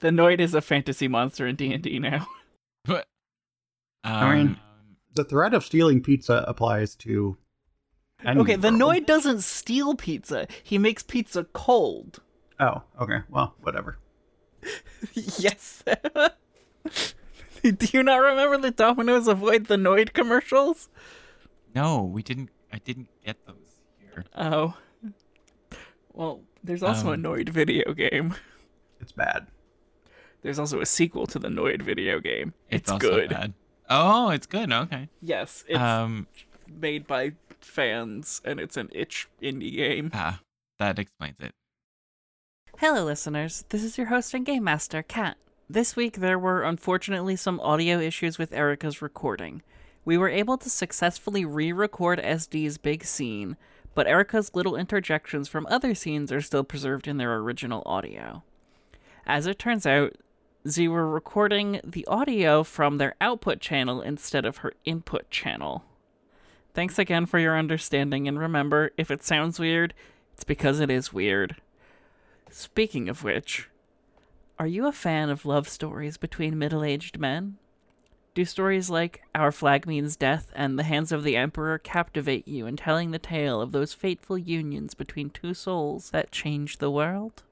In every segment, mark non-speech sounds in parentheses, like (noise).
The Noid is a fantasy monster in D and D now. But um, I mean- The threat of stealing pizza applies to. any Okay, the world. Noid doesn't steal pizza. He makes pizza cold. Oh, okay. Well, whatever. (laughs) yes. (laughs) Do you not remember the Domino's Avoid the Noid commercials? no, we didn't. I didn't get those here. Oh. Well, there's also a Um, Noid video game. It's bad. There's also a sequel to the Noid video game. It's, also good. bad. Oh, it's good. Okay. Yes, it's um. made by fans and it's an itch indie game. Ah, that explains it. Hello, listeners. This is your host and game master, Kat. This week, there were unfortunately some audio issues with Erika's recording. We were able to successfully re record SD's big scene, but Erika's little interjections from other scenes are still preserved in their original audio. As it turns out, Z were recording the audio from their output channel instead of her input channel. Thanks again for your understanding, and remember, if it sounds weird, it's because it is weird. Speaking of which, are you a fan of love stories between middle aged men? Do stories like Our Flag Means Death and The Hands of the Emperor captivate you in telling the tale of those fateful unions between two souls that changed the world?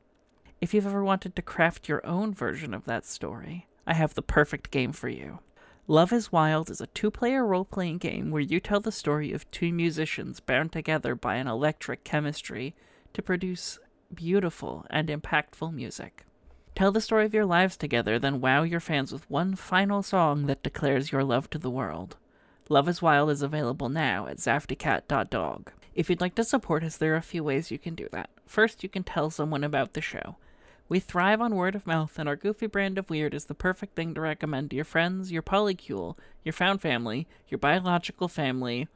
If you've ever wanted to craft your own version of that story, I have the perfect game for you. Love is Wild is a two player role playing game where you tell the story of two musicians bound together by an electric chemistry to produce beautiful and impactful music. Tell the story of your lives together, then wow your fans with one final song that declares your love to the world. Love is Wild is available now at zaftikat.dog. If you'd like to support us, there are a few ways you can do that. First, you can tell someone about the show. We thrive on word of mouth, and our goofy brand of weird is the perfect thing to recommend to your friends, your polycule, your found family, your biological family,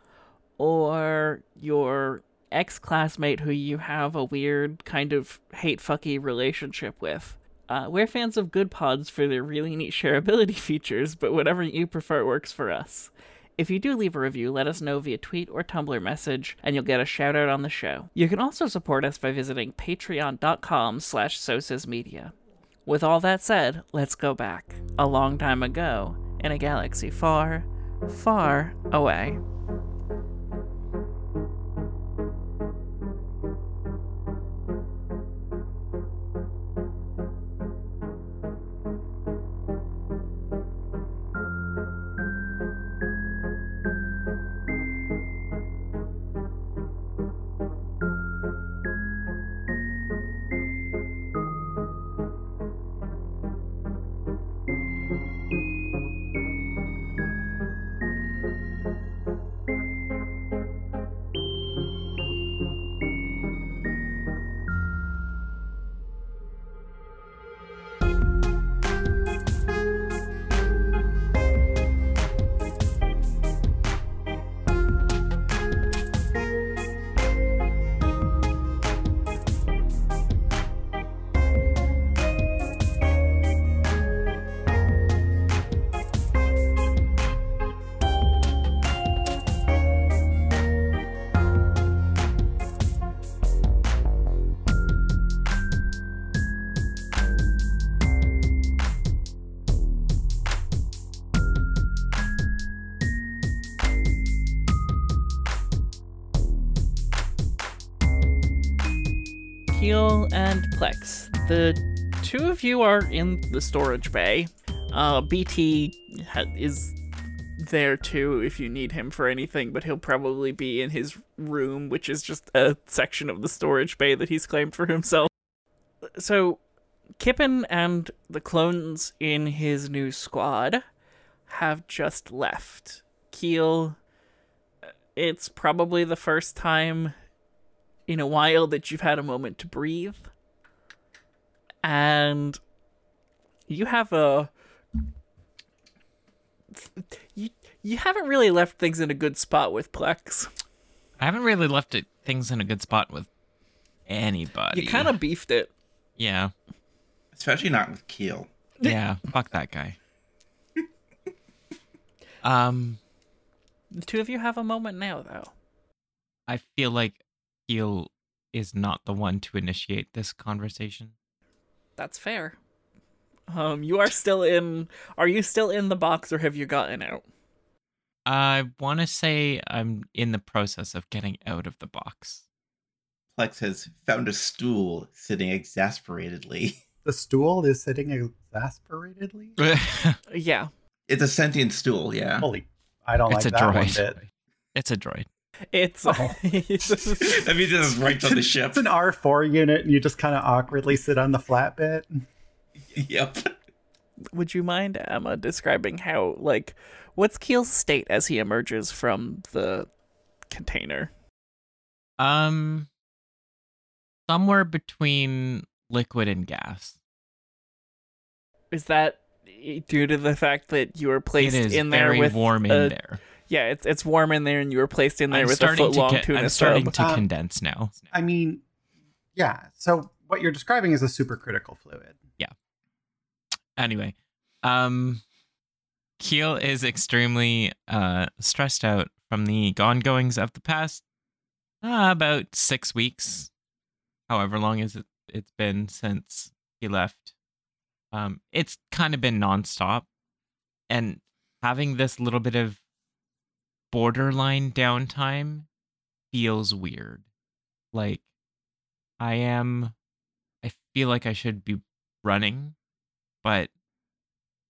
or your ex classmate who you have a weird kind of hate fucky relationship with. Uh, we're fans of Goodpods for their really neat shareability (laughs) features, but whatever you prefer works for us. If you do leave a review, let us know via tweet or Tumblr message, and you'll get a shout out on the show. You can also support us by visiting patreon.com slash media. With all that said, let's go back. A long time ago, in a galaxy far, far away. And Plex. The two of you are in the storage bay. Uh, BT ha- is there too if you need him for anything, but he'll probably be in his room, which is just a section of the storage bay that he's claimed for himself. So, Kippen and the clones in his new squad have just left. Keell, it's probably the first time in a while that you've had a moment to breathe. And you have a you you haven't really left things in a good spot with Plex. I haven't really left it, things in a good spot with anybody. You kind of beefed it. yeah, Especially not with Keell. yeah. fuck that guy. (laughs) Um, The two of you have a moment now though. I feel like Keell is not the one to initiate this conversation. That's fair. Um, you are still in. Are you still in the box, or have you gotten out? I want to say I'm in the process of getting out of the box. Plex has found a stool sitting exasperatedly. (laughs) The stool is sitting exasperatedly. (laughs) Yeah, It's a sentient stool, yeah. Holy, I don't it's like a that one droid. bit. It's a droid. It's. Oh. (laughs) that means it's right on the ship. It's an R4 unit, and you just kind of awkwardly sit on the flat bit. Yep. Would you mind Emma describing how like what's Keell's state as he emerges from the container? Um, somewhere between liquid and gas. Is that due to the fact that you were placed in there very with warm in a- there. Yeah, it's it's warm in there, and you were placed in there I'm with a starting foot long get. tuna I'm starting sub. to Um, condense now. I mean, yeah. So what you're describing is a supercritical fluid. Yeah. Anyway, um, Keell is extremely uh stressed out from the gone goings of the past uh, about six weeks, however long is it it's been since he left. Um, it's kind of been nonstop, and having this little bit of borderline downtime feels weird. Like I am, I feel like I should be running but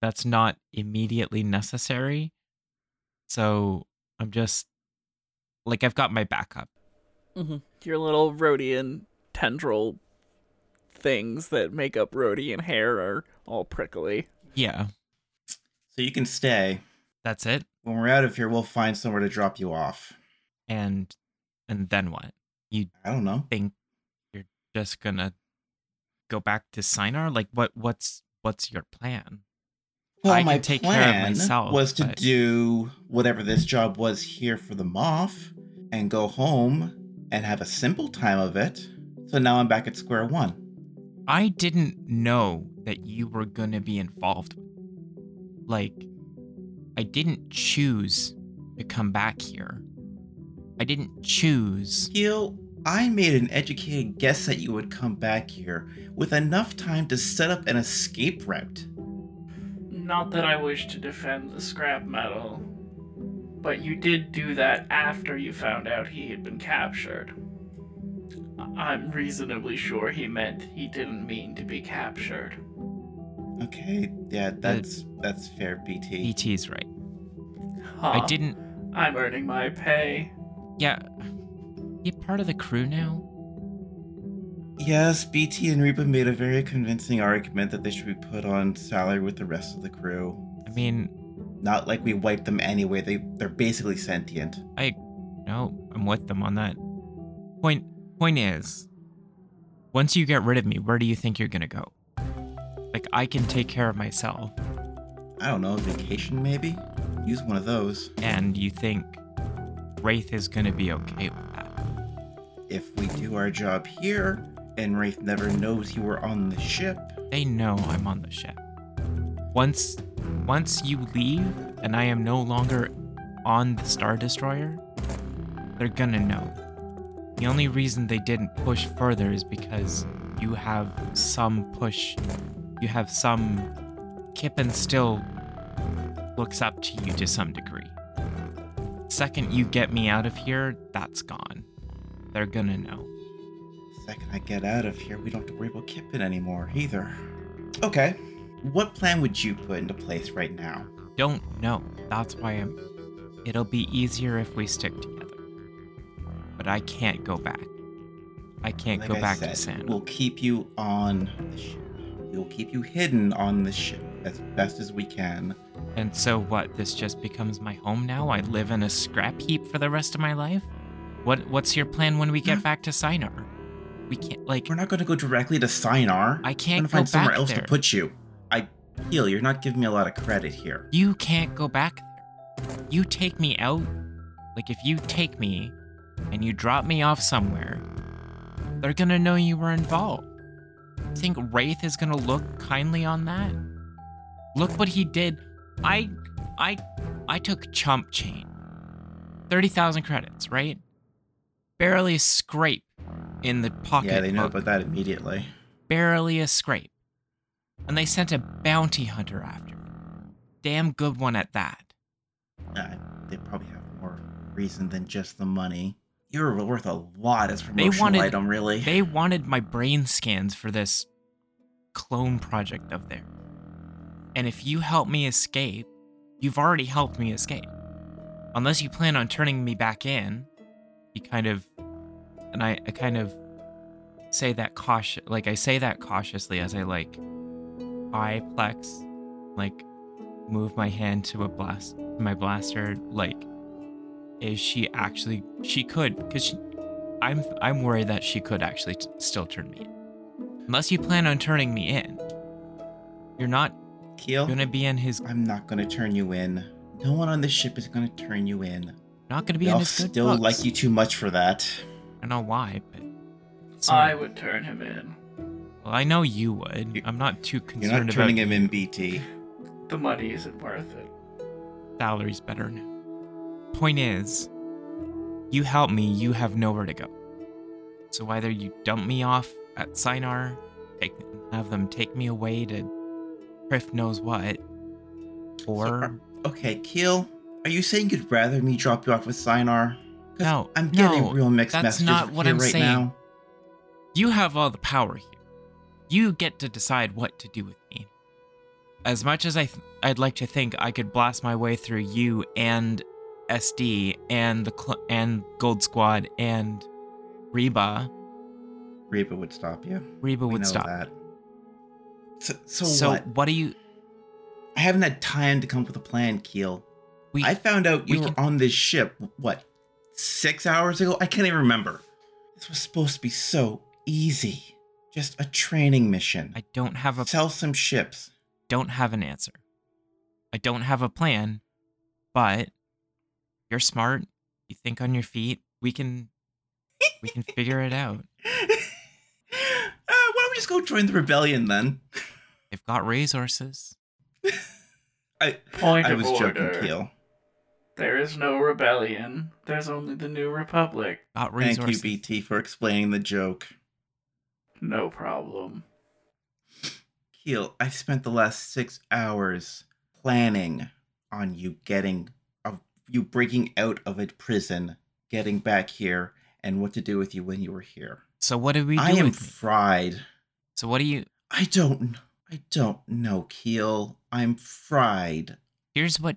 that's not immediately necessary. So I'm just like I've got my backup. Mhm. Your little Rodian tendril things that make up Rodian hair are all prickly. Yeah, So you can stay. that's it. When we're out of here, we'll find somewhere to drop you off. And and then what? You I don't know. think you're just gonna go back to Sienar? Like what what's what's your plan? Well, I my take care of plan myself, was to but- do whatever this job was here for the Moth and go home and have a simple time of it. So now I'm back at square one. I didn't know that you were going to be involved. Like, I didn't choose to come back here. I didn't choose. Gil, I made an educated guess that you would come back here with enough time to set up an escape route. Not that I wish to defend the scrap metal, but you did do that after you found out he had been captured. I- I'm reasonably sure he meant he didn't mean to be captured. Okay, yeah, that's that's fair, BT. BT's right. Huh. I didn't. I'm earning my pay. Yeah. You part of the crew now? Yes, BT and Reba made a very convincing argument that they should be put on salary with the rest of the crew. I mean, Not like we wiped them anyway. They they're basically sentient. I. No, I'm with them on that. Point. Point is, once you get rid of me, where do you think you're gonna go? Like, I can take care of myself. I don't know, vacation maybe? Use one of those. and you think Wraith is gonna be okay with that. If we do our job here and Wraith never knows you were on the ship, They know I'm on the ship. Once once you leave and I am no longer on the Star Destroyer, they're gonna know. The only reason they didn't push further is because you have some push you have some Kippen still looks up to you to some degree. Second you get me out of here, that's gone. They're gonna know. second I get out of here, we don't have to worry about Kippen anymore either. Okay. What plan would you put into place right now? don't know. That's why I'm. It'll be easier if we stick together. But I can't go back. I can't Like go I back said, to San. We'll keep you on the ship. We'll keep you hidden on the ship as best as we can. And so what? This just becomes my home now? I live in a scrap heap for the rest of my life? What What's your plan when we get back to Sienar? We can't like. We're not going to go directly to Sienar. I can't We're go going to find somewhere else there. to put you. I feel you're not giving me a lot of credit here. You can't go back there. You take me out. Like if you take me and you drop me off somewhere, they're gonna know you were involved. Think Wraith is gonna look kindly on that? Look what he did. I I I took chump chain. 30,000 credits, right? Barely a scrape in the pocket. yeah, they know about that immediately. Barely a scrape. And they sent a bounty hunter after me. Damn good one at that. Uh, they probably have more reason than just the money. You're worth a lot as a They promotional wanted- item, really. They wanted my brain scans for this clone project of theirs. And if you help me escape, you've already helped me escape. Unless you plan on turning me back in, you kind of, and I, I kind of say that cautious, like I say that cautiously as I like eye plex, like move my hand to a blast, my blaster, like is she actually she could because I'm I'm worried that she could actually t- still turn me in. Unless you plan on turning me in, you're not Keell, gonna be in his I'm not gonna turn you in. No one on this ship is gonna turn you in. not gonna be They in all his good still books. like you too much for that. I don't know why, but I would turn him in. well, I know you would. You- I'm not too concerned. You're concerned not turning about him in, BT. The money isn't worth it. salary's better now. Point is, you help me, you have nowhere to go. So either you dump me off at Sienar, take, have them take me away to Kriff knows what, or So, are- okay, Keell, are you saying you'd rather me drop you off with Sienar? No, I'm getting no, real mixed that's messages not what I'm right saying. now. you have all the power here. You get to decide what to do with me. As much as I th- I'd like to think I could blast my way through you and SD and the cl- and Gold Squad and Reba, Reba would stop you. Reba We would stop. that. So, so, So what? what do you? I haven't had time to come up with a plan, Keell. We I found out we you were can- on this ship, what, six hours ago? I can't even remember. This was supposed to be so easy. Just a training mission. I don't have a Sell some ships. don't have an answer. I don't have a plan, but you're smart. You think on your feet. We can we can figure it out. (laughs) Uh, why don't we just go join the rebellion then? They've got resources. (laughs) I, Point I of was order. joking, Keell. There is no rebellion. There's only the new republic. Got Thank resources. you, BT, for explaining the joke. No problem. Keell, I've spent the last six hours planning on you getting, of you breaking out of a prison, getting back here, and what to do with you when you were here. So what do we do I am with fried. So what do you? I don't. I don't know, Keell. I'm fried. Here's what.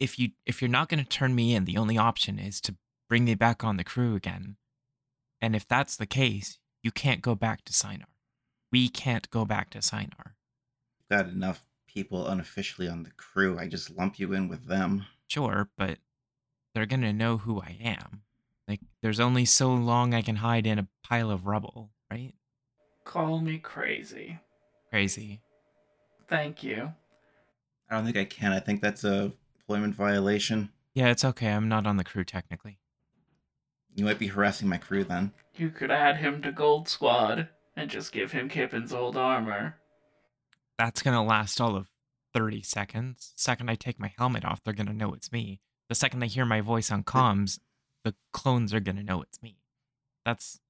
If you if you're not gonna turn me in, the only option is to bring me back on the crew again. And if that's the case, you can't go back to Sienar. We can't go back to Sienar. Got enough people unofficially on the crew. I just lump you in with them. Sure, but they're gonna know who I am. Like, there's only so long I can hide in a pile of rubble, right? Call me crazy. Crazy. Thank you. I don't think I can. I think that's a employment violation. Yeah, it's okay. I'm not on the crew technically. You might be harassing my crew then. You could add him to Gold Squad and just give him Kippen's old armor. That's gonna last all of 30 seconds. Second I take my helmet off, they're gonna know it's me. The second they hear my voice on comms, the clones are gonna know it's me. That's.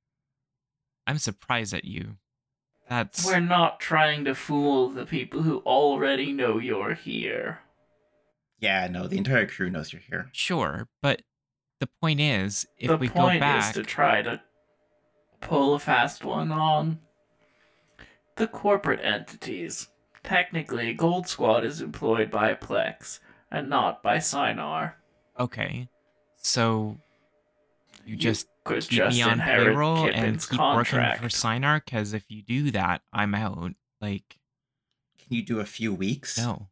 I'm surprised at you. That's. We're not trying to fool the people who already know you're here. Yeah, no, the entire crew knows you're here. Sure, but the point is, if the we go back. The point is to try to pull a fast one on the corporate entities. Technically, Gold Squad is employed by Plex and not by Sienar. Okay. So. You just could keep just me on inherit payroll and keep contract. working for Sienar? Because if you do that, I'm out. Like, Can you do a few weeks? no.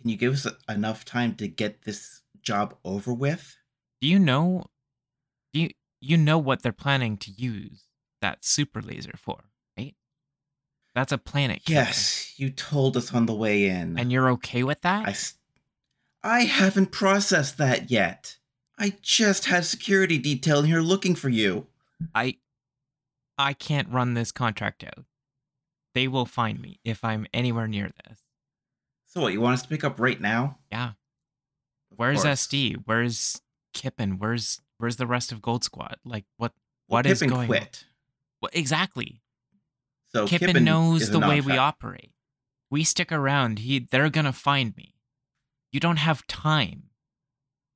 Can you give us enough time to get this job over with? Do you know? Do you you know what they're planning to use that super laser for, right? That's a planet. killer. Yes, you told us on the way in. And you're okay with that? I, I haven't processed that yet. I just had security detail in here looking for you. I I can't run this contract out. They will find me if I'm anywhere near this. So what, you want us to pick up right now? Yeah. Of Where's course. SD? Where's Kippen? Where's where's the rest of Gold Squad? Like what Well, what is Pippin going on? quit. What exactly? So Kippen, Kippen knows the way we operate. We stick around, he they're gonna find me. You don't have time.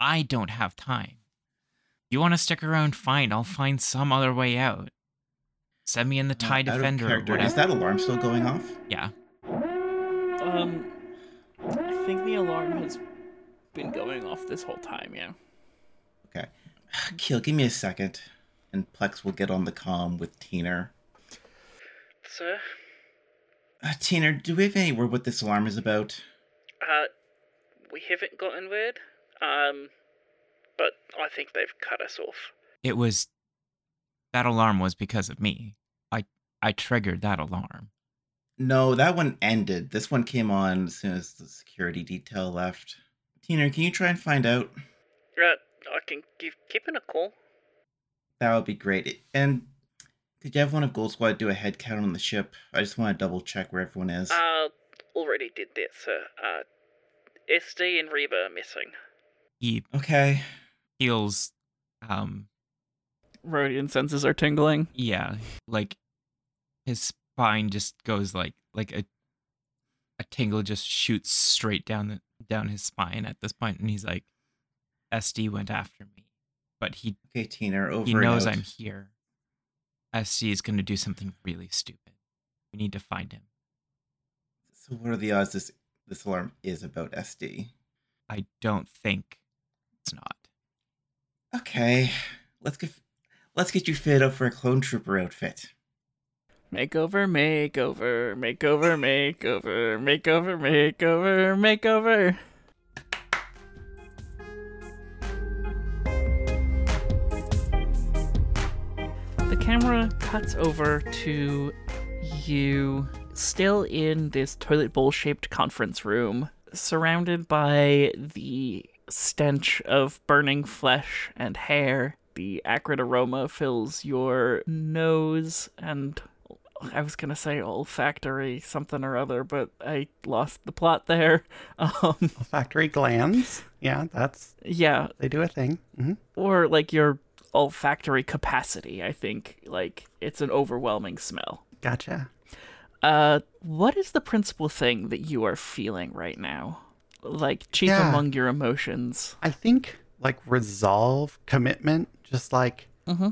I don't have time. You want to stick around? Fine, I'll find some other way out. Send me in the Uh, TIE out of Defender or. Is that alarm still going off? Yeah. Um, I think the alarm has been going off this whole time. Yeah. Okay. (sighs) Keell, give me a second, and Plex will get on the comm with Teener. Sir. Uh, Teener, do we have any word what this alarm is about? Uh, we haven't gotten word. Um, but I think they've cut us off. It was that alarm was because of me. I I triggered that alarm. No, that one ended. This one came on as soon as the security detail left. Teener, can you try and find out? Uh, I can give Kippen a call. That would be great. And could you have one of Gold Squad do a head count on the ship? I just want to double check where everyone is. Uh, already did that, sir. Uh, SD and Reba are missing. He okay. feels um Rodian senses are tingling. yeah, like his spine just goes like like a a tingle just shoots straight down the down his spine at this point and he's like SD went after me. But he Okay, Teener, over he knows out. I'm here. SD is going to do something really stupid. We need to find him. So what are the odds this this alarm is about SD? I don't think it's not. Okay. Let's get let's get you fit up for a clone trooper outfit. Makeover, makeover, makeover, makeover, makeover, makeover, makeover. The camera cuts over to you still in this toilet bowl shaped conference room, surrounded by the stench of burning flesh and hair. The acrid aroma fills your nose and I was gonna say olfactory something or other, but I lost the plot there. (laughs) Um, Olfactory glands. Yeah, that's yeah, they do a thing. hmm or like your olfactory capacity. I think like it's an overwhelming smell. Gotcha. Uh, what is the principal thing that you are feeling right now? Like chief Yeah. among your emotions. I think like resolve, commitment, just like Mm-hmm.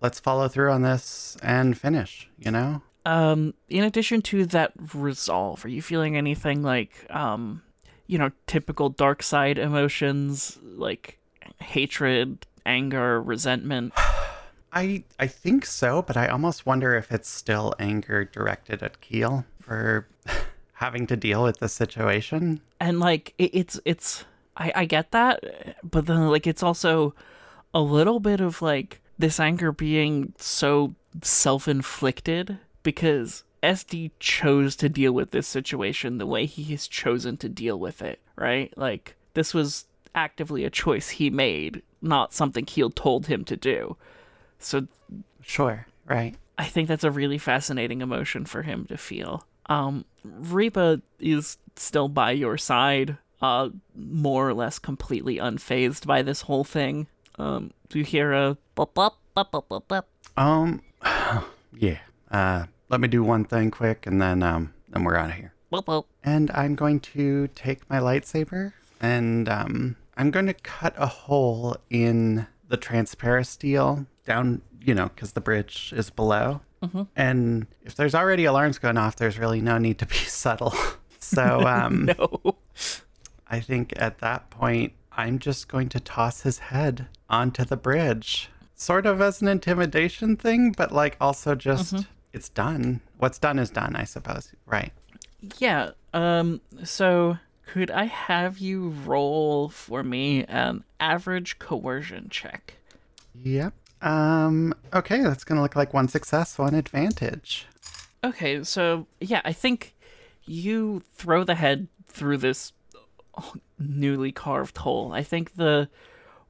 let's follow through on this and finish. You know. Um, in addition to that resolve, are you feeling anything like, um, you know, typical dark side emotions like hatred, anger, resentment? (sighs) I I think so, but I almost wonder if it's still anger directed at Keell for having to deal with the situation. And like, it, it's it's I I get that, but then like it's also a little bit of like this anger being so self-inflicted because SD chose to deal with this situation the way he has chosen to deal with it, right? Like this was actively a choice he made, not something Keell told him to do. So Sure, right. I think that's a really fascinating emotion for him to feel. Um, Reba is still by your side, uh, more or less completely unfazed by this whole thing. Um, you hear a bop bop bop bop bop bop. Um, (sighs) yeah. Uh, let me do one thing quick, and then um, then we're out of here. And I'm going to take my lightsaber, and um, I'm going to cut a hole in the transparent steel down, you know, because the bridge is below. Mhm. And if there's already alarms going off, there's really no need to be (laughs) subtle. So um, (laughs) No. I think at that point, I'm just going to toss his head onto the bridge, sort of as an intimidation thing, but like also just it's done. What's done is done, I suppose. Right. Yeah. Um. So could I have you roll for me an average coercion check? Yep. Um. Okay, that's gonna look like one success, one advantage. Okay, so yeah, I think you throw the head through this newly carved hole. I think the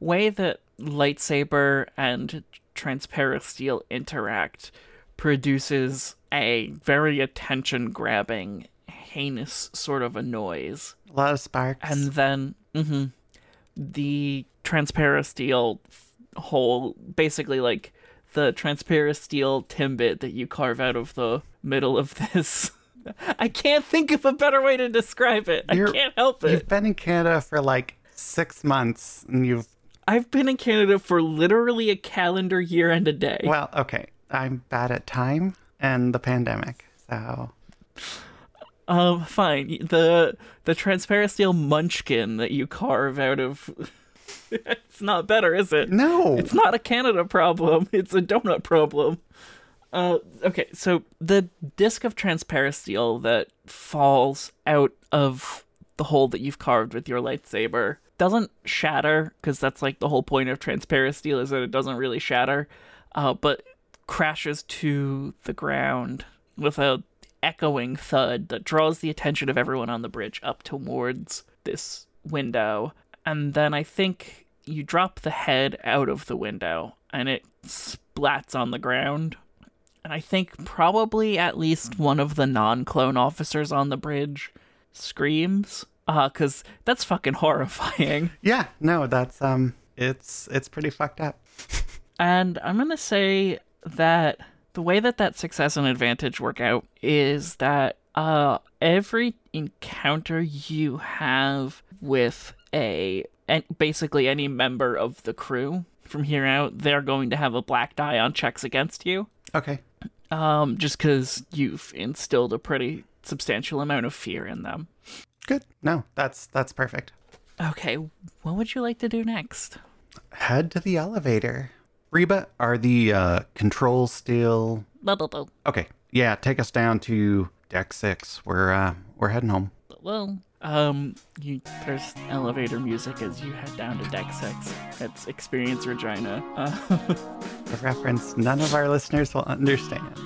way that lightsaber and transparent steel interact produces a very attention grabbing, heinous sort of a noise. A lot of sparks. And then mm-hmm, the transparent steel hole, basically like the transparent steel timbit that you carve out of the middle of this (laughs) I can't think of a better way to describe it. I You're- can't help it. You've been in Canada for like six months, and you've I've been in Canada for literally a calendar year and a day. well, okay. I'm bad at time and the pandemic, so Um, fine. The the transparent steel munchkin that you carve out of (laughs) it's not better, is it? no. It's not a Canada problem. (laughs) It's a donut problem. Uh, okay, so the disc of transparent steel that falls out of the hole that you've carved with your lightsaber doesn't shatter because that's like the whole point of transparent steel is that it doesn't really shatter, uh, but crashes to the ground with a echoing thud that draws the attention of everyone on the bridge up towards this window. And then I think you drop the head out of the window and it splats on the ground. And I think probably at least one of the non clone officers on the bridge screams. Uh, cause that's fucking horrifying. (laughs) yeah, no, that's um, it's it's pretty fucked up. And I'm to say that the way that that success and advantage work out is that uh, every encounter you have with a and basically any member of the crew from here out, they're going to have a black die on checks against you. Okay. Um, just because you've instilled a pretty substantial amount of fear in them. Good. No, that's that's perfect. Okay, what would you like to do next? Head to the elevator. Reba, are the uh, controls still Well, okay? Yeah, take us down to deck six. We're uh, we're heading home. well, um, you there's elevator music as you head down to deck six. It's Experience Regina. Uh, (laughs) A reference none of our listeners will understand.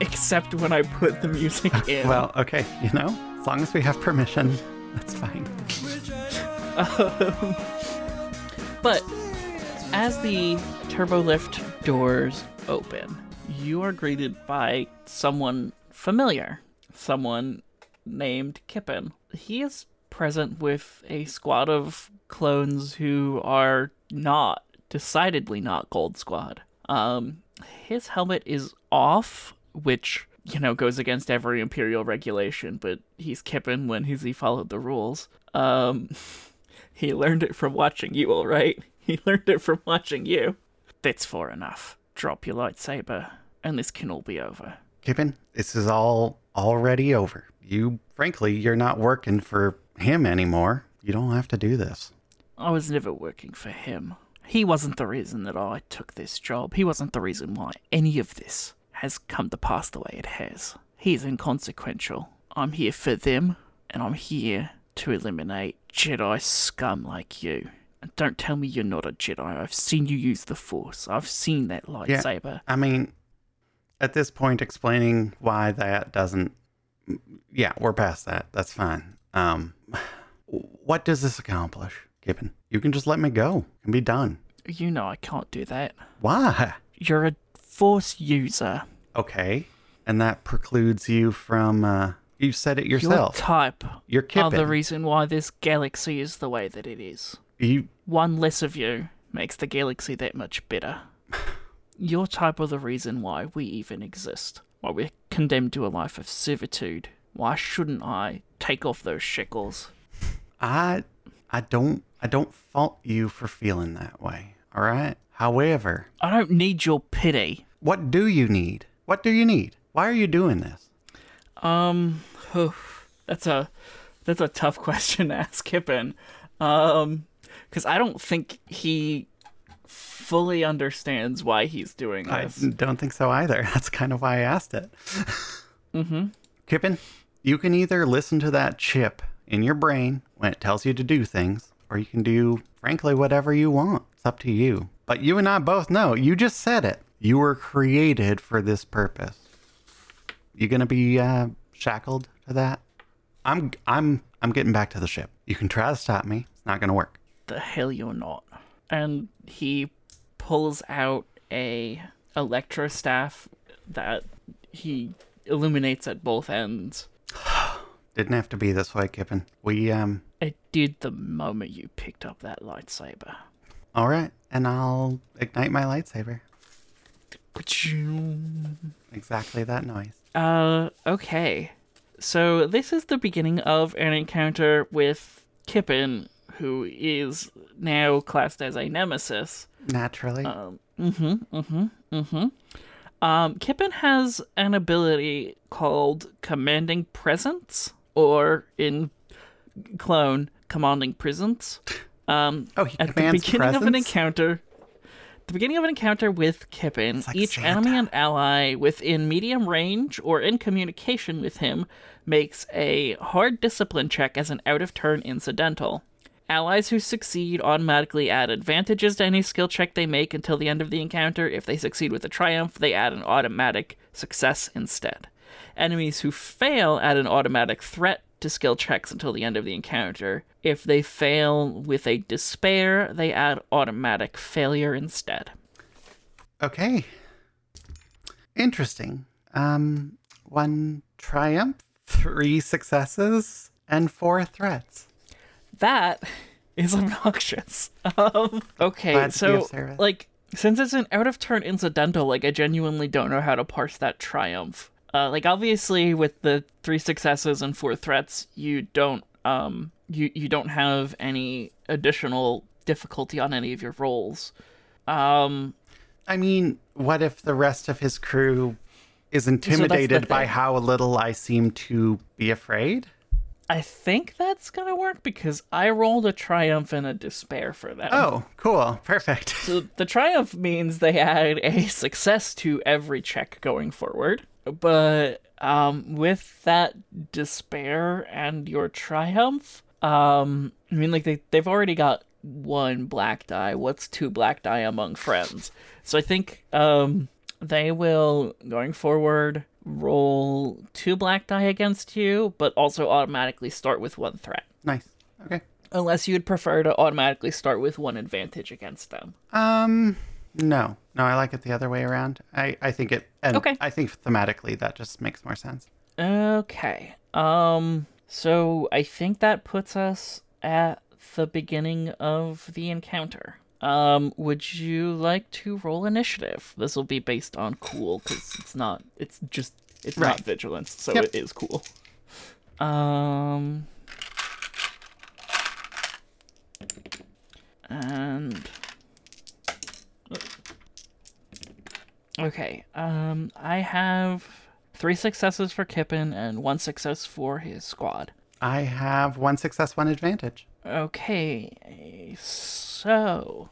except when I put the music (laughs) in. Well, okay, you know, as long as we have permission, that's fine. um, (laughs) But as the turbo lift doors open, you are greeted by someone familiar, someone named Kippen. He is present with a squad of clones who are not, decidedly not Gold Squad. Um, his helmet is off, which you know goes against every Imperial regulation, but he's Kippen when he's he followed the rules. Um, (laughs) he learned it from watching you, all right. (laughs) He learned it from watching you. That's far enough. Drop your lightsaber, and this can all be over. Kippen, this is all already over. You, frankly, you're not working for him anymore. You don't have to do this. I was never working for him. He wasn't the reason that I took this job. He wasn't the reason why any of this has come to pass the way it has. He's inconsequential. I'm here for them, and I'm here to eliminate Jedi scum like you. And don't tell me you're not a Jedi. I've seen you use the Force. I've seen that lightsaber. Yeah, I mean, at this point, explaining why that doesn't. Yeah, we're past that. That's fine. Um, what does this accomplish, Kippen? You can just let me go and be done. You know I can't do that. Why? You're a Force user. Okay, and that precludes you from. Uh, you said it yourself. Your type You're are the reason why this galaxy is the way that it is. you One less of you makes the galaxy that much better. (sighs) Your type are the reason why we even exist. Why we're condemned to a life of servitude. Why shouldn't I take off those shackles? I I don't I don't fault you for feeling that way. All right. However, I don't need your pity. what do you need? What do you need? Why are you doing this? Um, that's a that's a tough (laughs) question to ask Kippen. Um, because I don't think he fully understands why he's doing this. I don't think so either. (laughs) That's kind of why I asked it. mm-hmm. Kippen, you can either listen to that chip in your brain when it tells you to do things, or you can do, frankly, whatever you want. It's up to you. But you and I both know, you just said it. You were created for this purpose. You gonna be uh, shackled to that? I'm, I'm, I'm getting back to the ship. You can try to stop me. It's not gonna work. the hell you're not. And he pulls out a electro staff that he illuminates at both ends. (sighs) Didn't have to be this way, Kippen. We, um, It did the moment you picked up that lightsaber. all right, and I'll ignite my lightsaber. Exactly that noise. Uh, okay. So this is the beginning of an encounter with Kippen, who is now classed as a nemesis. Naturally. Um, mm-hmm, mm-hmm, mm-hmm. Um, Kippen has an ability called Commanding Presence, or in Clone, Commanding Presence. Um, (laughs) oh, he at the commands beginning of an encounter, the beginning of an encounter with Kippen, like each Santa. enemy and ally within medium range or in communication with him makes a hard discipline check as an out of turn incidental. Allies who succeed automatically add advantages to any skill check they make until the end of the encounter. If they succeed with a triumph, they add an automatic success instead. Enemies who fail add an automatic threat to skill checks until the end of the encounter. If they fail with a despair, they add automatic failure instead. Okay. Interesting. Um, one triumph, three successes, and four threats. That is obnoxious. (laughs) Um, okay, Glad so like since it's an out of turn incidental, like I genuinely don't know how to parse that triumph. Uh, like obviously with the three successes and four threats, you don't um you you don't have any additional difficulty on any of your rolls. Um, I mean, what if the rest of his crew is intimidated by how little I seem to be afraid? I think that's gonna work because I rolled a triumph and a despair for them. Oh, cool. Perfect. So the triumph means they add a success to every check going forward. But um, with that despair and your triumph, um, I mean, like they they've already got one black die. What's two black die among friends? So I think um, they will going forward roll two black die against you, but also automatically start with one threat. nice. Okay. Unless you'd prefer to automatically start with one advantage against them. Um, no, no, I like it the other way around. I, I think it, and Okay. I think thematically that just makes more sense. Okay. Um so I think that puts us at the beginning of the encounter. Um would you like to roll initiative? This will be based on cool cuz it's not it's just it's not vigilance, so Yep. it is cool. Um and Okay. Um, I have three successes for Kippen and one success for his squad. I have one success, one advantage. Okay. So,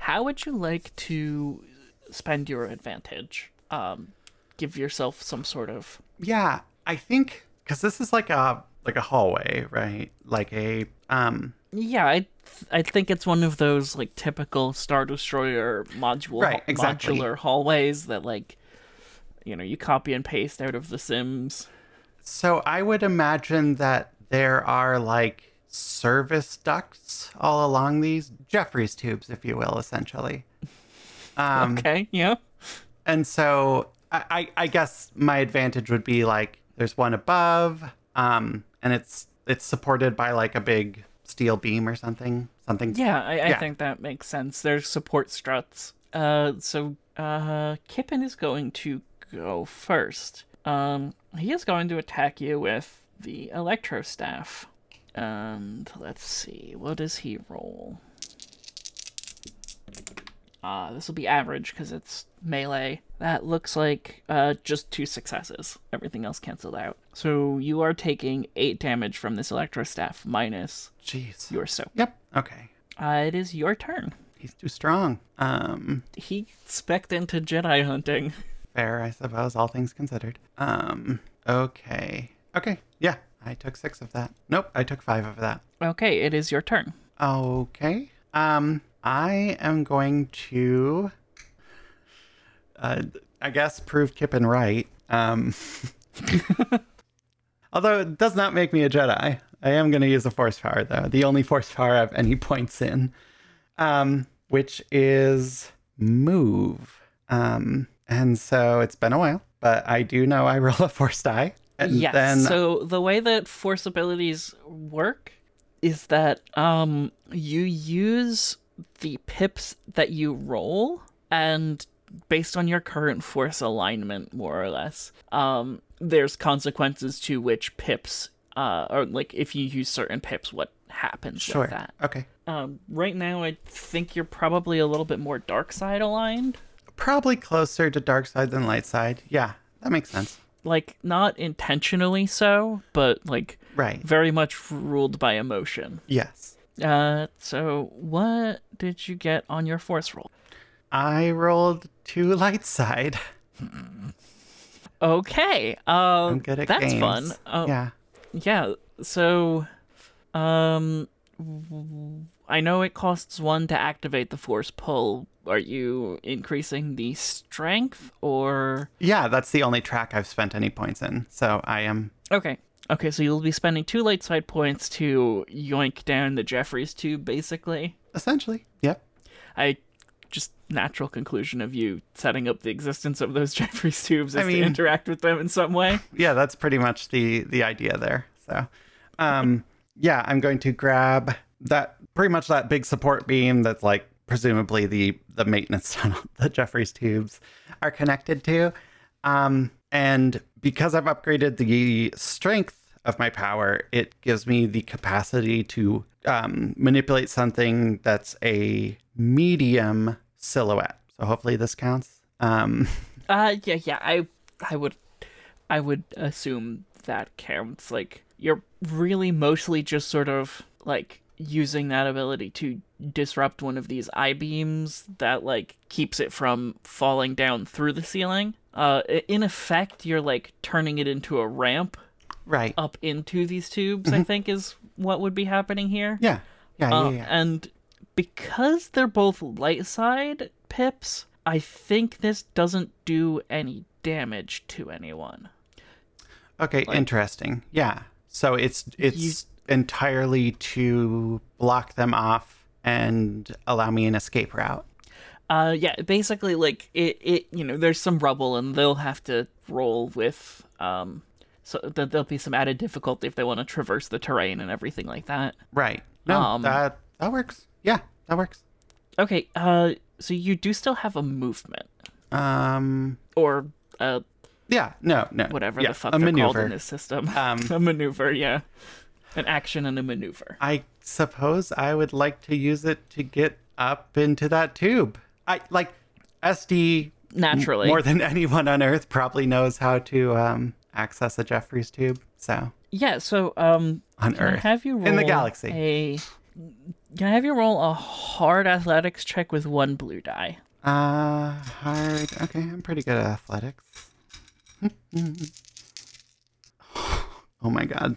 how would you like to spend your advantage? Um, give yourself some sort of Yeah, I think because this is like a like a hallway, right? Like a um. yeah. I I think it's one of those like typical Star Destroyer module Right, exactly. modular hallways that like you know you copy and paste out of The Sims. So I would imagine that there are like service ducts all along these Jefferies tubes, if you will, essentially. Um, Okay. Yeah. And so I, I, guess my advantage would be like there's one above, um, and it's it's supported by like a big steel beam or something. Something. Yeah, I, I Yeah. think that makes sense. There's support struts. Uh, so uh, Kippen is going to go first. Um, he is going to attack you with the electro staff. And let's see, what does he roll? Uh, this will be average because it's melee. That looks like uh, just two successes. Everything else canceled out. So you are taking eight damage from this electro staff minus Jeez. your soak. Yep. Okay. Uh, it is your turn. He's too strong. Um, He specked into Jedi hunting. fair, I suppose, all things considered. Um, okay. Okay. Yeah, I took six of that. Nope, I took five of that. Okay, it is your turn. Okay. Um, I am going to, uh, I guess, prove Kippen right. Um, (laughs) although it does not make me a Jedi. I am going to use a Force power, though. The only Force power I have any (laughs) points in, um, which is move. Um, and so it's been a while, but I do know I roll a Force die. And yes. then So the way that force abilities work is that um you use the pips that you roll and based on your current force alignment more or less um there's consequences to which pips, uh, or like if you use certain pips, what happens Sure. with that. Okay. Um, right now, I think you're probably a little bit more dark side aligned. Probably closer to dark side than light side. Yeah, that makes sense. Like, not intentionally so, but like Right. very much ruled by emotion. Yes. Uh, so what did you get on your force roll? I rolled two (laughs) light side. Okay. Um, I'm good at that's games. fun. Um, yeah. Yeah. So, um, I know it costs one to activate the force pull. Are you increasing the strength or? Yeah, that's the only track I've spent any points in. So I am Okay. Okay, so you'll be spending two light side points to yoink down the Jefferies tube, basically. essentially. Yep. I just natural conclusion of you setting up the existence of those (laughs) Jefferies tubes I is mean- to interact with them in some way. (laughs) Yeah, that's pretty much the the idea there. So, um, yeah, I'm going to grab that pretty much that big support beam that's like presumably the the maintenance (laughs) tunnel that Jefferies tubes are connected to, um, and because I've upgraded the strength of my power, it gives me the capacity to um, manipulate something that's a medium silhouette. So hopefully this counts. Um, (laughs) Uh yeah, yeah, I I would I would assume that counts. Like you're really mostly just sort of like using that ability to disrupt one of these I beams that like keeps it from falling down through the ceiling. Uh in effect you're like turning it into a ramp right. up into these tubes, I think is what would be happening here. Yeah. Yeah. Uh, yeah. yeah. And because they're both light side pips, I think this doesn't do any damage to anyone. Okay, interesting. Yeah. So it's it's entirely to block them off and allow me an escape route. Uh, yeah, basically, like it, it, you know, there's some rubble, and they'll have to roll with, um, so that there'll be some added difficulty if they want to traverse the terrain and everything like that. Right. No, Um, that that works. Yeah, that works. Okay, uh, so you do still have a movement, Um or uh, yeah, no, no. whatever yeah, the fuck they're maneuver. called in this system. Um, (laughs) a maneuver, yeah, an action and a maneuver. I suppose I would like to use it to get up into that tube. I like SD Naturally, more than (laughs) anyone on earth probably knows how to um access a Jefferies tube. So, yeah. So, um, on Can I earth. have you roll In the galaxy. A can I have you roll a hard athletics check with one blue die? Uh, hard. Okay, I'm pretty good at athletics. (laughs) oh my god.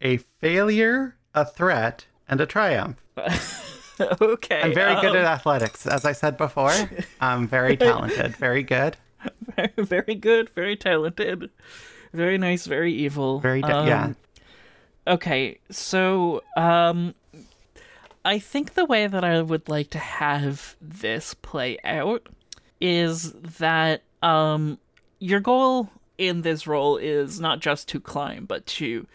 A failure, a threat, and a triumph. (laughs) okay, I'm very good um, at athletics. As I said before, (laughs) I'm very talented. Very good. (laughs) very good, very talented, very nice, very evil. Very, de- Um, yeah. Okay, so um, I think the way that I would like to have this play out is that um, your goal in this role is not just to climb, but to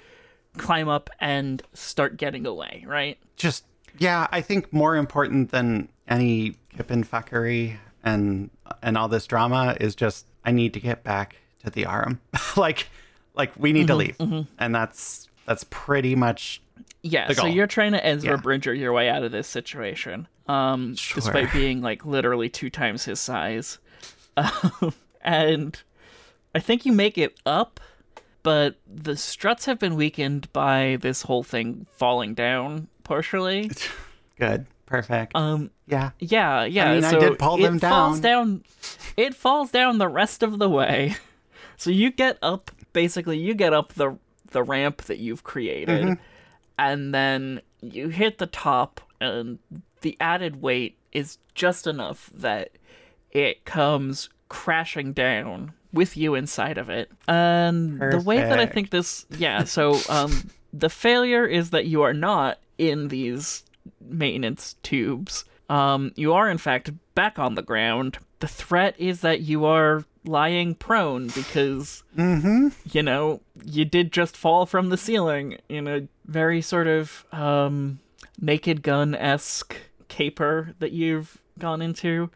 climb up and start getting away, right? Just, yeah, I think more important than any Kippen fuckery and and all this drama is just I need to get back to the Aurum. (laughs) like, like we need Mm-hmm, to leave, and that's that's pretty much Yeah, so you're trying to Ezra Yeah. Bridger your way out of this situation, um, Sure. despite being like literally two times his size. (laughs) Um, and I think you make it up, but the struts have been weakened by this whole thing falling down partially. (laughs) good, perfect. Um, yeah. yeah, yeah. I mean, I so did pull it them Falls down. down. It falls down the rest of the way. (laughs) So you get up. Basically, you get up the the ramp that you've created, Mm-hmm. and then you hit the top, and the added weight is just enough that it comes crashing down with you inside of it. And the way that I think this, yeah. So (laughs) um, the failure is that you are not in these maintenance tubes. Um, you are in fact back on the ground. The threat is that you are lying prone because Mm-hmm. you know you did just fall from the ceiling in a very sort of um, naked gun esque caper that you've gone into.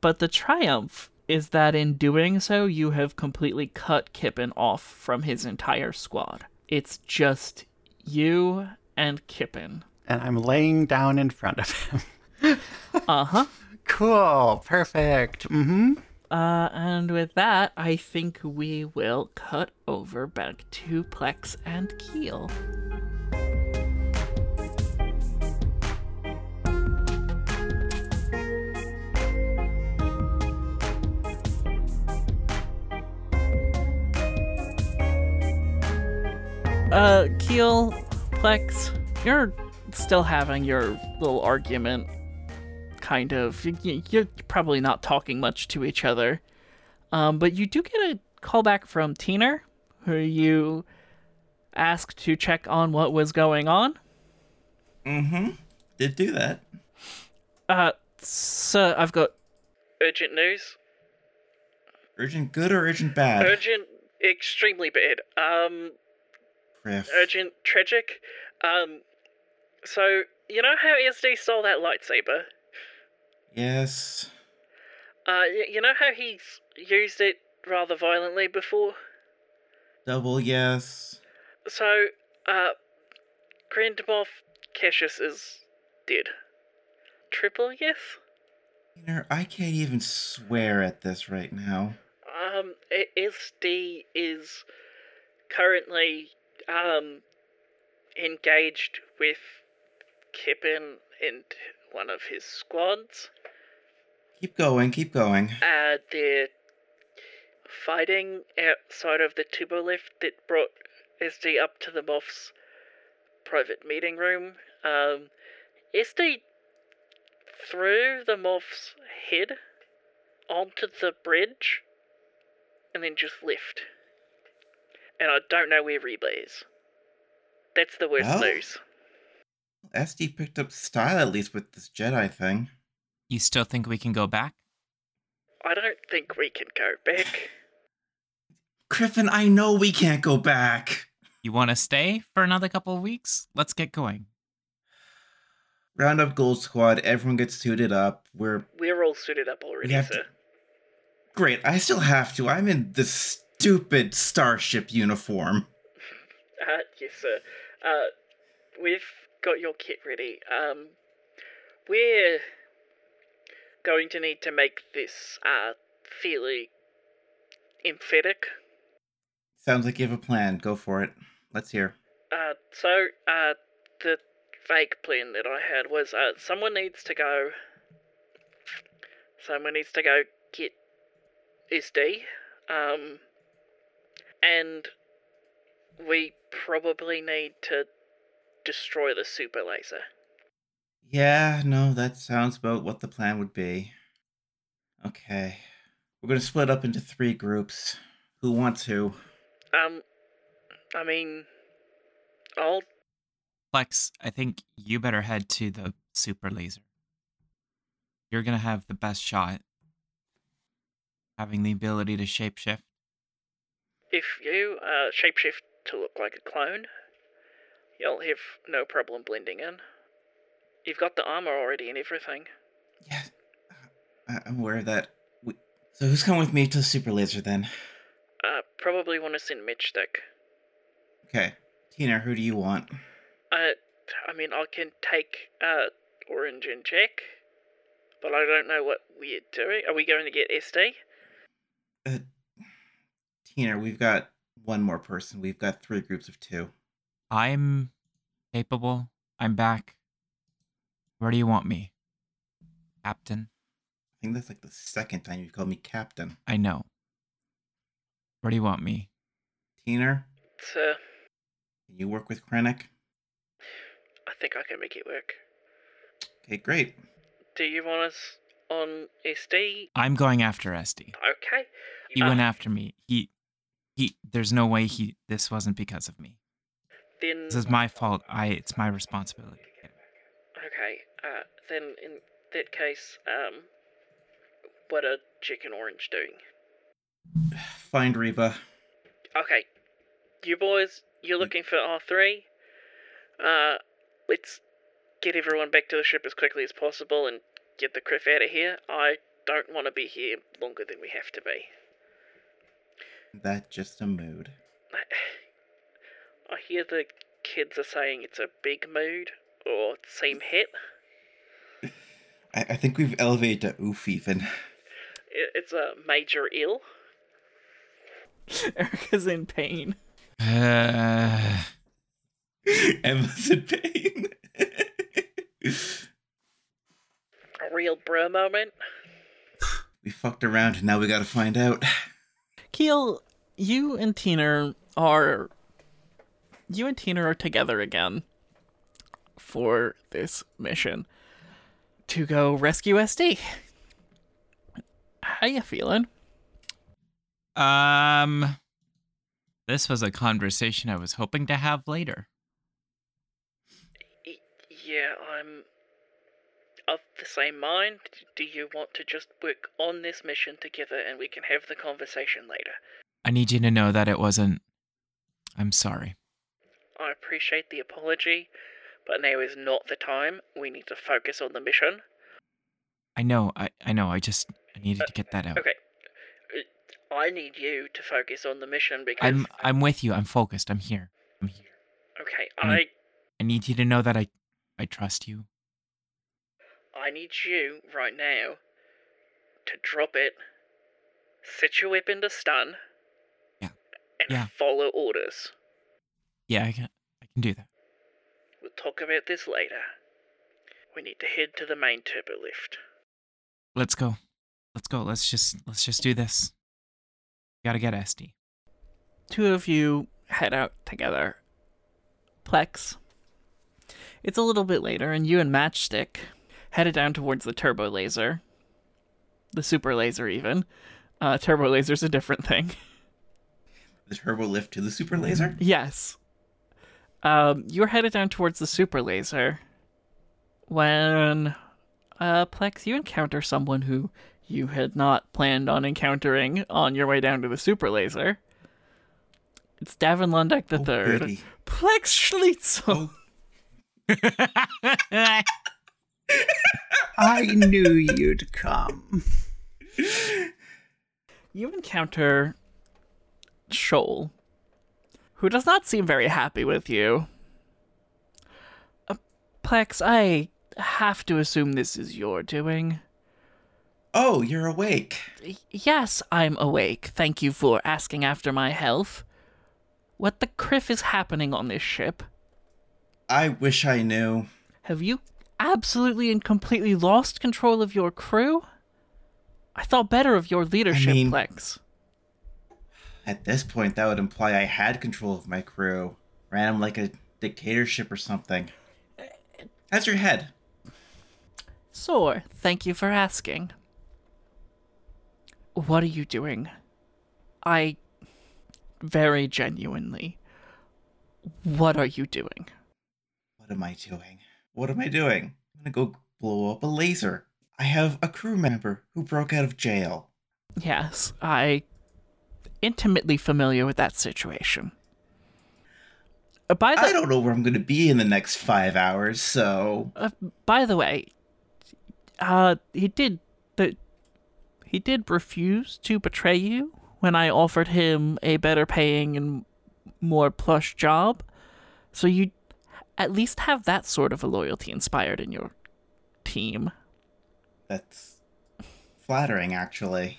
But the triumph is that in doing so, you have completely cut Kippen off from his entire squad. It's just you and Kippen. And I'm laying down in front of him. (laughs) Uh huh. cool. Perfect. Mm-hmm. Uh, and with that, I think we will cut over back to Plex and Keell. Uh, Keell, Plex, you're still having your little argument kind of. You're probably not talking much to each other. Um, but you do get a call back from Teener, who you asked to check on what was going on. Mm-hmm. Did do that. Uh, so I've got urgent news. Urgent good or urgent bad? Urgent, extremely bad. Um, Kriff. urgent, tragic. Um, so you know how SD stole that lightsaber? Yes. Uh, y- you know how he's used it rather violently before? Double yes. So, uh, Grand Moff Cassius is dead. Triple yes? Peter, I can't even swear at this right now. Um, SD is currently, um, engaged with Kippen and one of his squads. Keep going, keep going. Uh, they're fighting outside of the turbo lift that brought SD up to the Moff's private meeting room. Um, SD threw the Moff's head onto the bridge and then just left. And I don't know where Reba is. That's the worst Well? news. SD picked up style at least with this Jedi thing. You still think we can go back? I don't think we can go back. (laughs) Griffin, I know we can't go back. You want to stay for another couple of weeks? Let's get going. Round up Gold Squad, everyone gets suited up. We're We're all suited up already, sir. to- great. I still have to. I'm in this stupid starship uniform. Uh, yes, sir. Uh, we've got your kit ready. Um, we're going to need to make this, uh, fairly emphatic. Sounds like you have a plan. Go for it. Let's hear. Uh, so, uh, the fake plan that I had was, uh, someone needs to go. Someone needs to go get SD. Um, and we probably need to destroy the super laser. Yeah, no, that sounds about what the plan would be. Okay. We're going to split up into three groups. Who wants to? Um, I mean, I'll. Plex, I think you better head to the super laser. You're gonna have the best shot. Having the ability to shapeshift. If you uh, shapeshift to look like a clone, you'll have no problem blending in. You've got the armor already and everything. Yeah, I- I'm aware of that. So who's coming with me to the super laser then? Uh, probably want to send Matchstick. Okay. Tina, who do you want? Uh, I mean, I can take uh Orange and Jack, but I don't know what we're doing. Are we going to get SD? Uh, Tina, we've got one more person. We've got three groups of two. I'm capable. I'm back. Where do you want me? Captain? I think that's like the second time you've called me captain. I know. Where do you want me? Tina, So, can you work with Krennick? I think I can make it work. Okay, great. Do you want us on SD? I'm going after SD. Okay. He Uh, went after me. He he there's no way he this wasn't because of me. Then This is my fault. I it's my responsibility. Okay, uh, then in that case, um, what are Jack and Orange doing? Find Reba. Okay, you boys, you're looking for R3. Uh, let's get everyone back to the ship as quickly as possible and get the kriff out of here. I don't want to be here longer than we have to be. That just a mood. I hear the kids are saying it's a big mood or same hit. I, I think we've elevated to oof even. I- It's a major ill. Erika's in pain. Uh, (sighs) Emma's in pain. A real bruh moment. we fucked around and now we gotta find out. Keell, you and Tina are you and Tina are together again for this mission to go rescue SD. How you feeling? um, this was a conversation I was hoping to have later. Yeah, I'm of the same mind. Do you want to just work on this mission together and we can have the conversation later? I need you to know that it wasn't. I'm sorry. I appreciate the apology, but now is not the time. We need to focus on the mission. I know. I I know. I just I needed to get that out. Okay. Uh, I need you to focus on the mission because I'm I'm with you. I'm focused. I'm here. I'm here. okay, I I need- I need you to know that I I trust you. I need you right now to drop it, set your weapon to stun, Yeah. and Yeah. follow orders. Yeah, I can I can do that. We'll talk about this later. We need to head to the main turbo lift. Let's go. Let's go. Let's just let's just do this. Gotta get SD. Two of you head out together. Plex. It's a little bit later, and you and Matchstick headed down towards the turbo laser. The super laser, even. Uh, turbo laser's a different thing. (laughs) The turbo lift to the super laser? Yes. Um, you're headed down towards the super laser when, uh, Plex, you encounter someone who you had not planned on encountering on your way down to the super laser. It's Davin Lundeck the Oh, third. Plex Slutsel. Oh, (laughs) I knew you'd come. You encounter Shoal, who does not seem very happy with you. Uh, Plex, I have to assume this is your doing. oh, you're awake. Yes, I'm awake. Thank you for asking after my health. What the kriff is happening on this ship? I wish I knew. Have you absolutely and completely lost control of your crew? I thought better of your leadership, mean- Plex. At this point, that would imply I had control of my crew. Ran them like a dictatorship or something. How's your head? Sore, thank you for asking. What are you doing? I. Very genuinely. What are you doing? What am I doing? What am I doing? I'm gonna go blow up a laser. I have a crew member who broke out of jail. Yes, I. intimately familiar with that situation. Uh, by the I don't know where I'm gonna be in the next five hours, so Uh, by the way, uh, he did the he did refuse to betray you when I offered him a better paying and more plush job. So you at least have that sort of a loyalty inspired in your team. that's flattering, actually.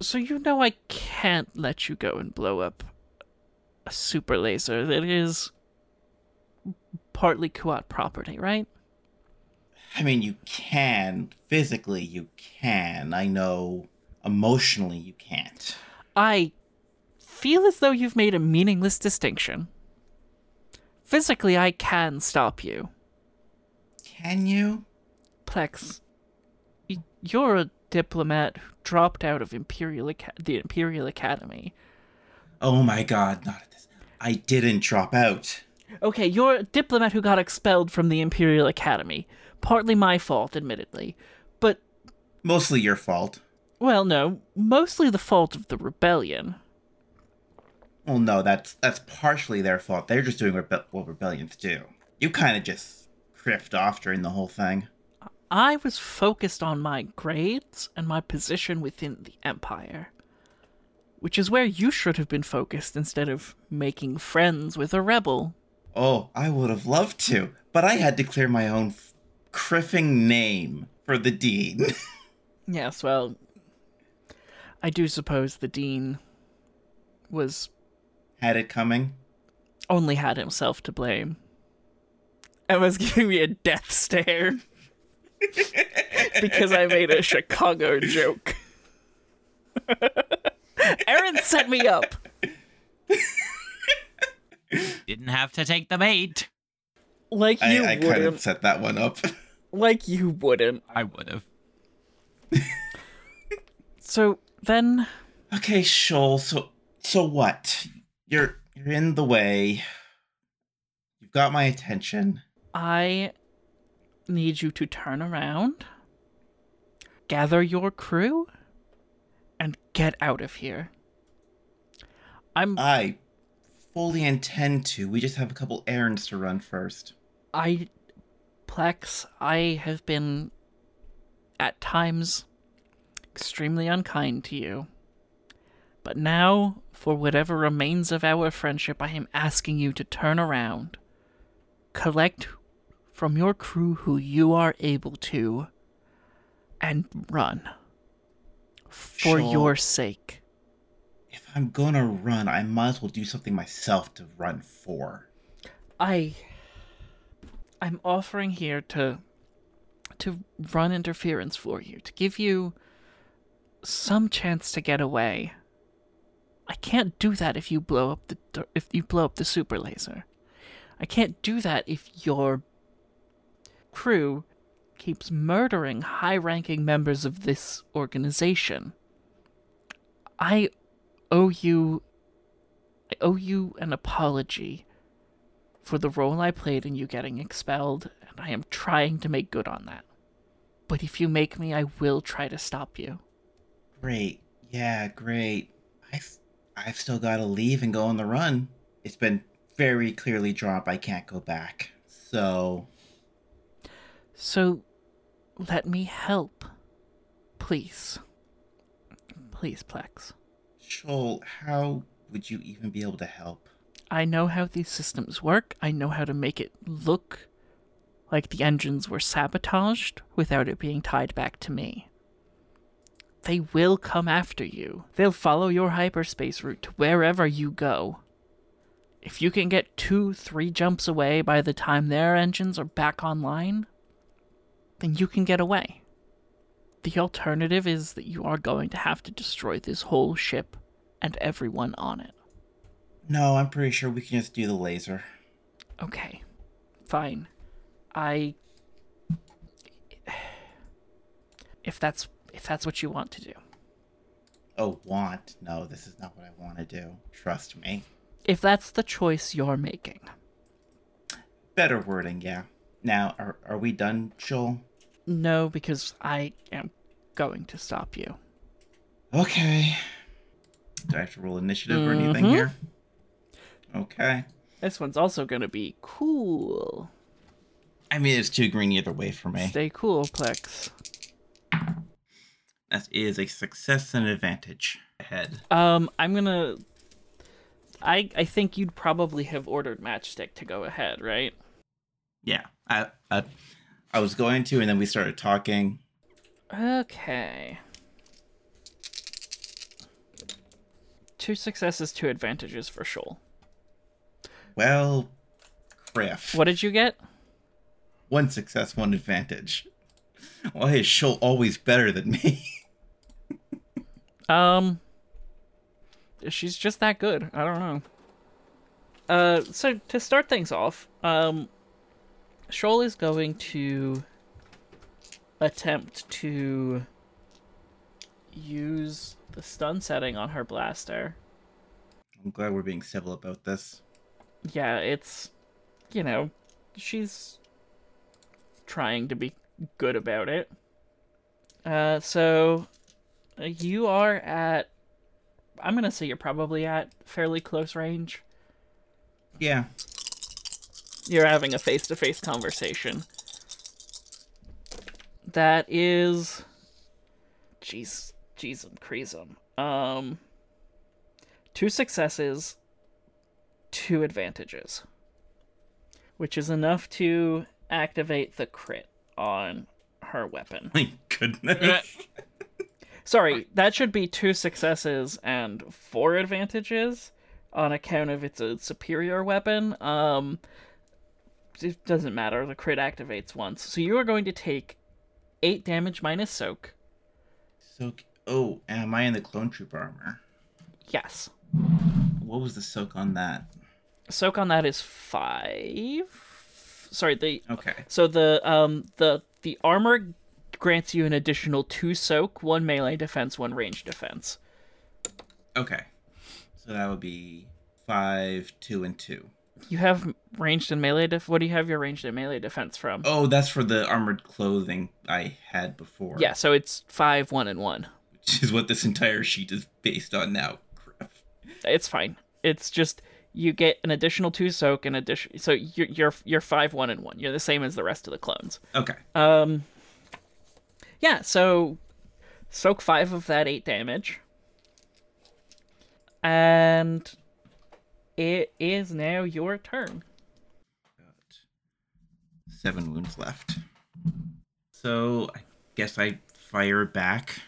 So you know I can't let you go and blow up a super laser that is partly Kuat property, right? I mean, you can physically, you can. I know emotionally, you can't. I feel as though you've made a meaningless distinction. Physically, I can stop you. Can you? Plex, you're a diplomat who dropped out of Imperial Aca- the Imperial Academy. Oh my god, not at this. I didn't drop out. Okay, you're a diplomat who got expelled from the Imperial Academy. Partly my fault, admittedly. But, Mostly your fault. well, no, mostly the fault of the rebellion. Well, no, that's that's partially their fault. They're just doing rebe- what rebellions do. You kind of just kriffed off during the whole thing. I was focused on my grades and my position within the Empire. Which is where you should have been focused instead of making friends with a rebel. Oh, I would have loved to, but I had to clear my own f- kriffing name for the dean. (laughs) Yes, well, I do suppose the Dean was had it coming. only had himself to blame. And was (laughs) giving me a death stare because I made a Chicago joke. (laughs) Erin set me up. Didn't have to take the bait. Like you I, I wouldn't. I kind of set that one up. Like you wouldn't. I would have. So then, Okay, Shoal. So so what? You're you're in the way. You've got my attention. I need you to turn around, gather your crew, and get out of here. I'm I fully intend to. We just have a couple errands to run first. I Plex, I have been at times extremely unkind to you. But now, for whatever remains of our friendship, I am asking you to turn around. Collect from your crew who you are able to and run. For Sure. your sake. If I'm gonna run, I might as well do something myself to run for. I I'm offering here to to run interference for you, to give you some chance to get away. I can't do that if you blow up the if you blow up the super laser. I can't do that if your crew keeps murdering high-ranking members of this organization. I owe you I owe you an apology for the role I played in you getting expelled, and I am trying to make good on that. But if you make me, I will try to stop you. Great. Yeah, great. I've I've still got to leave and go on the run. It's been very clearly drawn I can't go back. So So let me help. Please. Please, Plex. Shoal, how would you even be able to help? I know how these systems work. I know how to make it look like the engines were sabotaged without it being tied back to me. They will come after you. They'll follow your hyperspace route to wherever you go. If you can get two, three jumps away by the time their engines are back online, then you can get away. The alternative is that you are going to have to destroy this whole ship and everyone on it. No, I'm pretty sure we can just do the laser. Okay, fine. I (sighs) if that's if that's what you want to do. Oh, want? No, this is not what I want to do. Trust me. If that's the choice you're making. Better wording, yeah. Now, are are we done, Shoal? No, because I am going to stop you. Okay. Do I have to roll initiative or anything here? Mm-hmm. Okay. This one's also going to be cool. I mean, it's too green either way for me. Stay cool, Plex. That is a success and advantage ahead. Um, I'm gonna. I I think you'd probably have ordered Matchstick to go ahead, right? Yeah, I, I, I was going to, and then we started talking. Okay. Two successes, two advantages for Shoal. Well, Kriff. What did you get? One success, one advantage. Why is Shoal always better than me? (laughs) Um, she's just that good. I don't know. Uh, so to start things off, um, Shoal is going to attempt to use the stun setting on her blaster. I'm glad we're being civil about this. Yeah, it's, you know, she's trying to be good about it. Uh, so you are at, I'm gonna say you're probably at fairly close range. Yeah. You're having a face to face conversation. that is. Jeez, jeez, and creasem. Um, two successes, two advantages, which is enough to activate the crit on her weapon. (laughs) My goodness. Sorry, that should be two successes and four advantages on account of it's a superior weapon. Um, it doesn't matter. The crit activates once, so you are going to take eight damage minus soak. Soak. Oh, am I in the clone trooper armor? Yes, What was the soak on that? soak on that is five. Sorry, the Okay. so the um the the armor grants you an additional two soak, one melee defense, one range defense. Okay. So that would be five, two, and two. You have ranged and melee def. What do you have your ranged and melee defense from? Oh, that's for the armored clothing I had before. Yeah, so it's five, one, and one. Which is what this entire sheet is based on now. Crap. It's fine. It's just you get an additional two soak and addition. So you're you're you're five, one, and one. You're the same as the rest of the clones. Okay. Um. Yeah. So soak five of that eight damage, and it is now your turn. Got seven wounds left. So I guess I fire back,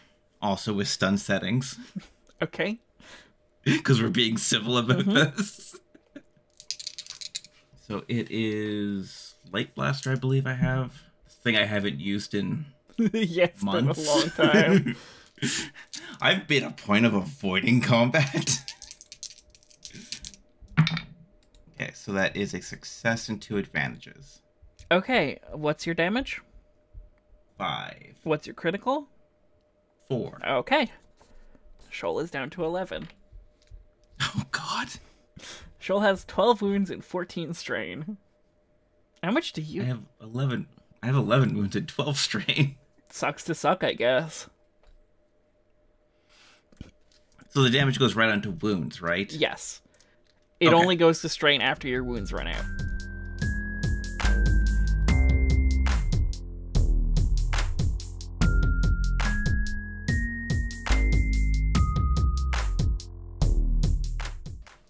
also with stun settings, (laughs) Okay. because we're being civil about mm-hmm. this. So it is light blaster, I believe I have. Thing I haven't used in (laughs) yeah, it's months. been a long time. (laughs) I've made a point of avoiding combat. (laughs) okay, so that is a success and two advantages. okay. What's your damage? Five, What's your critical? four. Okay. Shoal is down to 11. Oh God, Shoal has 12 wounds and 14 strain. How much do you? I have eleven. I have eleven wounds and twelve strain. Sucks to suck, I guess. So the damage goes right onto wounds, right? Yes. It Okay. only goes to strain after your wounds run out.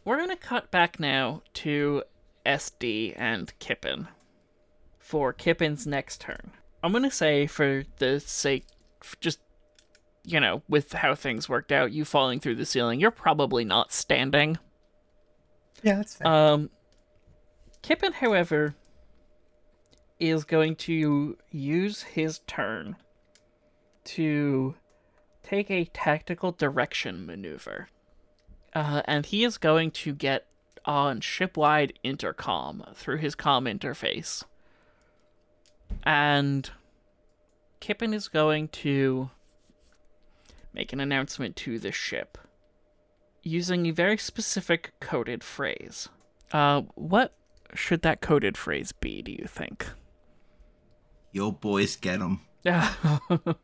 We're going to cut back now to SD and Kippen for Kippen's next turn. I'm going to say, for the sake, just, you know, with how things worked out, you falling through the ceiling, you're probably not standing. Yeah, that's fair. Um, Kippen, however, is going to use his turn to take a tactical direction maneuver. Uh, and he is going to get on shipwide intercom through his com interface. And Kippen is going to make an announcement to the ship using a very specific coded phrase. Uh, what should that coded phrase be, do you think? Your boys, get them. (laughs)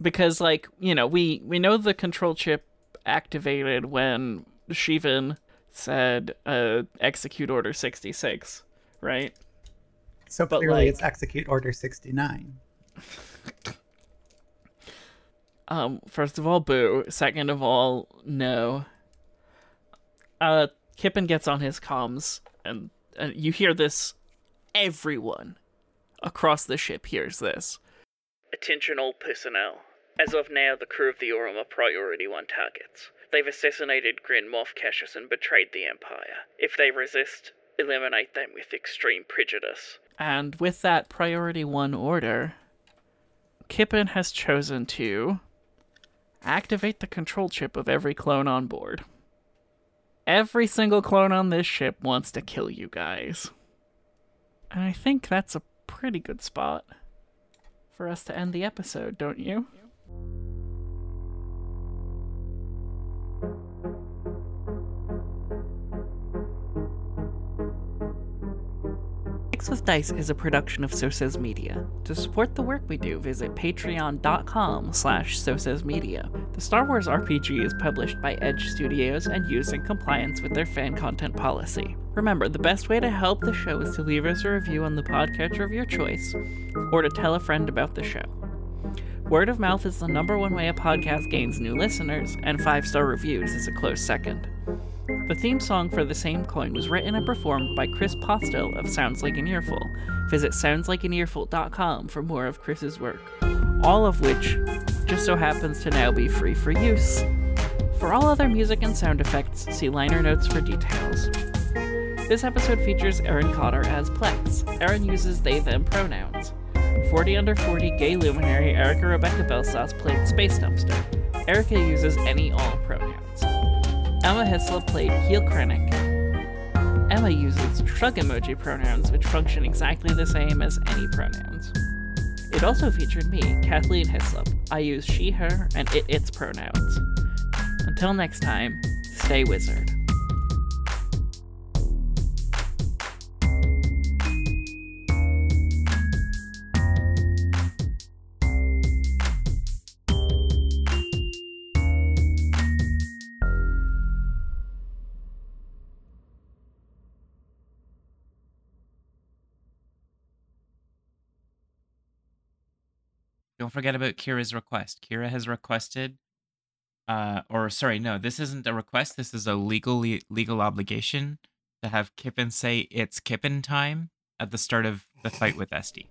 because like you know we we know the control chip activated when Shivan said uh, execute order 66 right So But, clearly, like- it's execute order 69. (laughs) um first of all boo second of all no uh Kippen gets on his comms and, and you hear this everyone across the ship hears this Attention all personnel. As of now, the crew of the Aurum are priority one targets. They've assassinated Grand Moff Cassius and betrayed the Empire. If they resist, eliminate them with extreme prejudice. And with that priority one order, Kippen has chosen to activate the control chip of every clone on board. Every single clone on this ship wants to kill you guys. And I think that's a pretty good spot for us to end the episode, don't you? Mix with Dice is a production of So Says Media. To support the work we do, visit patreon.com slash Media. The Star Wars RPG is published by Edge Studios and used in compliance with their fan content policy. Remember, the best way to help the show is to leave us a review on the podcatcher of your choice or to tell a friend about the show. Word of mouth is the number one way a podcast gains new listeners, and five star reviews is a close second. The theme song for The Same Coin was written and performed by Chris Postill of Sounds Like an Earful. Visit soundslikeanearful.com for more of Chris's work, all of which just so happens to now be free for use. For all other music and sound effects, see liner notes for details. This episode features Erin Cotter as Plex. Erin uses they them pronouns. 40 under 40 gay luminary Erika Rebecca Belsaas played Space Dumpster. Erika uses any all pronouns. Emma Hyslop played Keell Krennick. Emma uses shrug emoji pronouns, which function exactly the same as any pronouns. It also featured me, Kathleen Hyslop. I use she, her, and it, its pronouns. Until next time, stay wizard. Don't forget about Kira's request. Kira has requested, uh, or sorry, no, this isn't a request. This is a legal legal obligation to have Kippen say it's Kippen time at the start of the fight with SD.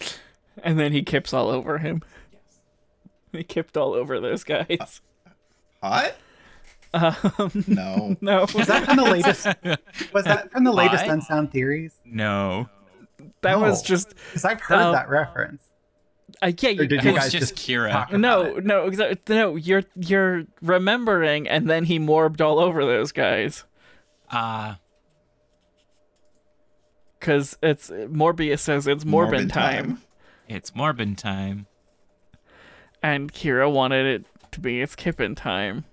(laughs) And then he kips all over him. Yes. He kipped all over those guys. Hot? Um, (laughs) No. (laughs) no, Was that from the latest? Was that from the latest Why? Unsound Theories? No, that was just Because I've heard No. that reference. Uh, yeah. Or You, did you It was guys just just Kira. no, no, exa- no. You're you're remembering, and then he morbed all over those guys uh because it's Morbius says it's Morbin, time. it's Morbin time. and Kira wanted it to be its Kippen time.